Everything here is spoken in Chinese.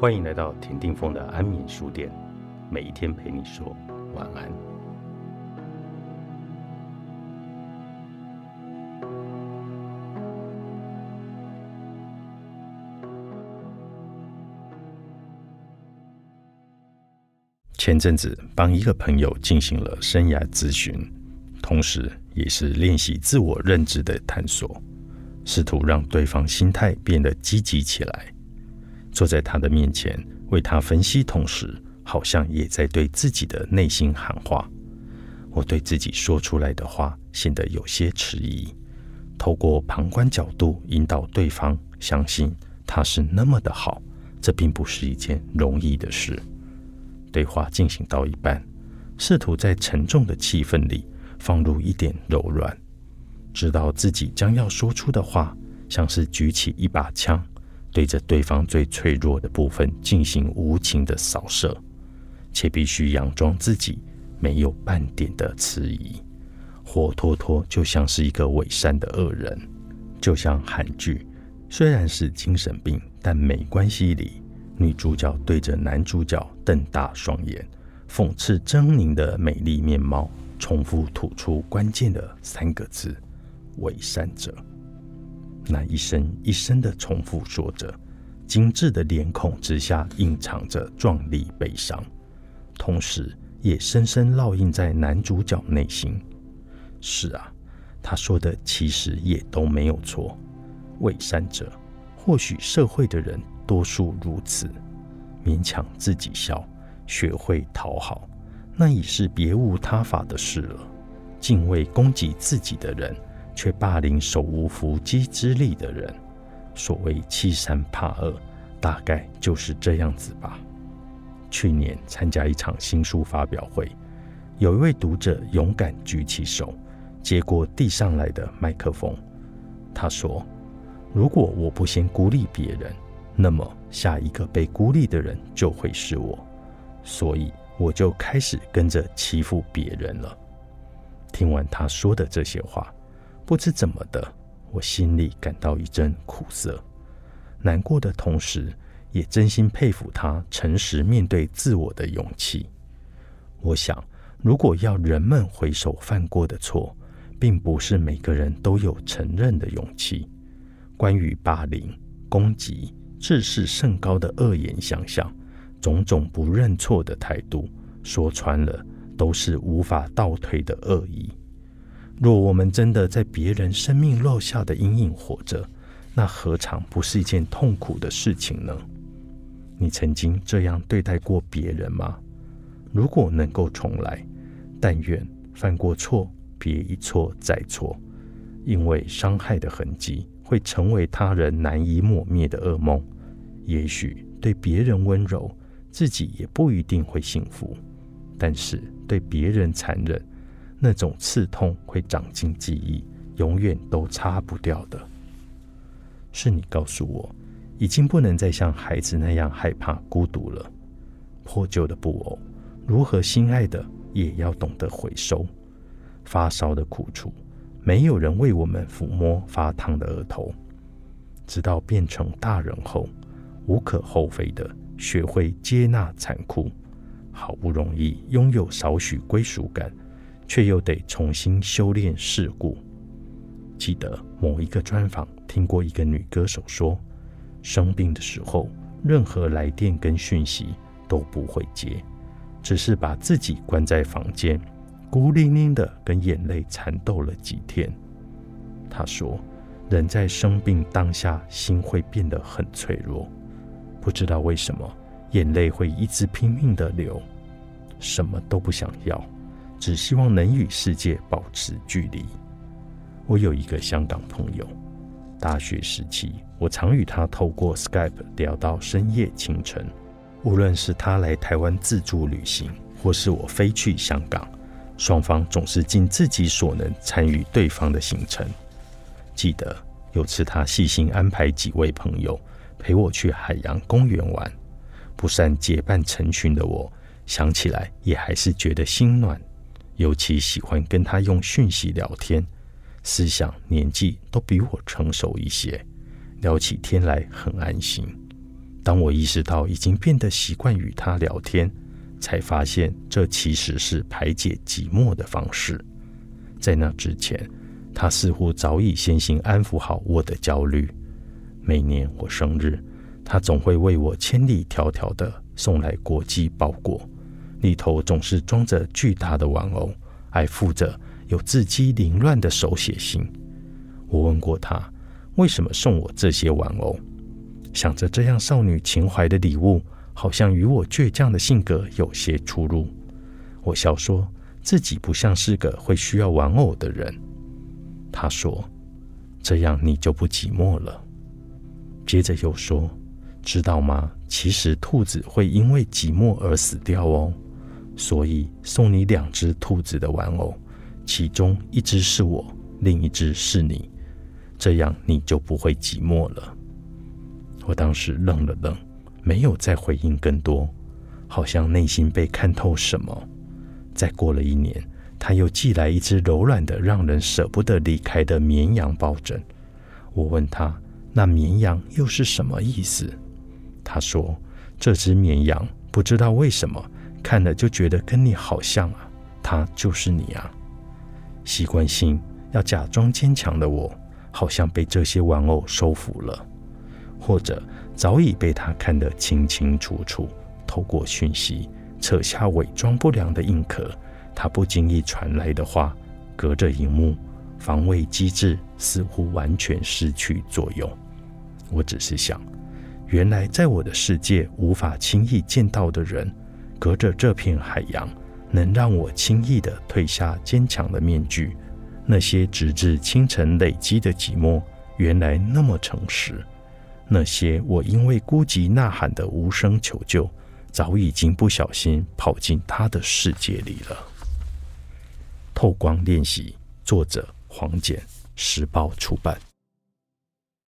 欢迎来到田定峰的安眠书店，每一天陪你说晚安。前阵子帮一个朋友进行了生涯咨询，同时也是练习自我认知的探索，试图让对方心态变得积极起来。坐在他的面前为他分析，同时好像也在对自己的内心喊话。我对自己说出来的话显得有些迟疑。透过旁观角度引导对方相信他是那么的好，这并不是一件容易的事。对话进行到一半，试图在沉重的气氛里放入一点柔软，知道自己将要说出的话像是举起一把枪。对着对方最脆弱的部分进行无情的扫射，且必须佯装自己没有半点的迟疑，活脱脱就像是一个伪善的恶人。就像韩剧，虽然是精神病，但没关系里，女主角对着男主角瞪大双眼，讽刺狰狞的美丽面貌，重复吐出关键的三个字：伪善者。那一声一声的重复说着，精致的脸孔之下隐藏着壮丽悲伤，同时也深深烙印在男主角内心。是啊，他说的其实也都没有错。伪善者，或许社会的人多数如此，勉强自己笑，学会讨好，那已是别无他法的事了。敬畏攻击自己的人。却霸凌手无缚鸡之力的人，所谓欺善怕恶，大概就是这样子吧。去年参加一场新书发表会，有一位读者勇敢举起手，接过递上来的麦克风。他说：“如果我不先孤立别人，那么下一个被孤立的人就会是我，所以我就开始跟着欺负别人了。”听完他说的这些话。不知怎么的，我心里感到一阵苦涩，难过的同时，也真心佩服他诚实面对自我的勇气。我想，如果要人们回首犯过的错，并不是每个人都有承认的勇气。关于霸凌、攻击、自视甚高的恶言相向，种种不认错的态度，说穿了，都是无法倒退的恶意。若我们真的在别人生命落下的阴影活着，那何尝不是一件痛苦的事情呢？你曾经这样对待过别人吗？如果能够重来，但愿犯过错别一错再错，因为伤害的痕迹会成为他人难以抹灭的噩梦。也许对别人温柔，自己也不一定会幸福；但是对别人残忍，那种刺痛会长进记忆，永远都擦不掉的。是你告诉我，已经不能再像孩子那样害怕孤独了。破旧的布偶，如何心爱的也要懂得回收。发烧的苦楚，没有人为我们抚摸发烫的额头。直到变成大人后，无可厚非的学会接纳残酷。好不容易拥有少许归属感。却又得重新修炼世故。记得某一个专访，听过一个女歌手说，生病的时候，任何来电跟讯息都不会接，只是把自己关在房间，孤零零的跟眼泪缠斗了几天。她说，人在生病当下，心会变得很脆弱，不知道为什么，眼泪会一直拼命的流，什么都不想要。只希望能与世界保持距离。我有一个香港朋友，大学时期我常与他透过 Skype 聊到深夜清晨。无论是他来台湾自助旅行，或是我飞去香港，双方总是尽自己所能参与对方的行程。记得有次他细心安排几位朋友陪我去海洋公园玩，不善结伴成群的我，想起来也还是觉得心暖。尤其喜欢跟他用讯息聊天，思想年纪都比我成熟一些，聊起天来很安心。当我意识到已经变得习惯与他聊天，才发现这其实是排解寂寞的方式。在那之前，他似乎早已先行安抚好我的焦虑。每年我生日，他总会为我千里迢迢的送来国际包裹，里头总是装着巨大的玩偶，还附着有字迹凌乱的手写信。我问过他，为什么送我这些玩偶？想着这样少女情怀的礼物，好像与我倔强的性格有些出入。我笑说自己不像是个会需要玩偶的人。他说：“这样你就不寂寞了。”接着又说：“知道吗？其实兔子会因为寂寞而死掉哦。所以送你两只兔子的玩偶，其中一只是我，另一只是你。这样你就不会寂寞了。”我当时愣了愣，没有再回应更多，好像内心被看透什么。再过了一年，他又寄来一只柔软的、让人舍不得离开的绵羊抱枕。我问他：“那绵羊又是什么意思？”他说：“这只绵羊不知道为什么看了就觉得跟你好像啊，他就是你啊。”习惯性要假装坚强的我，好像被这些玩偶收服了。或者早已被他看得清清楚楚，透过讯息扯下伪装不良的硬壳，他不经意传来的话，隔着荧幕，防卫机制似乎完全失去作用。我只是想，原来在我的世界无法轻易见到的人，隔着这片海洋，能让我轻易的褪下坚强的面具。那些直至清晨累积的寂寞，原来那么诚实。那些我因为孤寂呐喊的无声求救，早已经不小心跑进他的世界里了。透光练习，作者黄简，时报出版。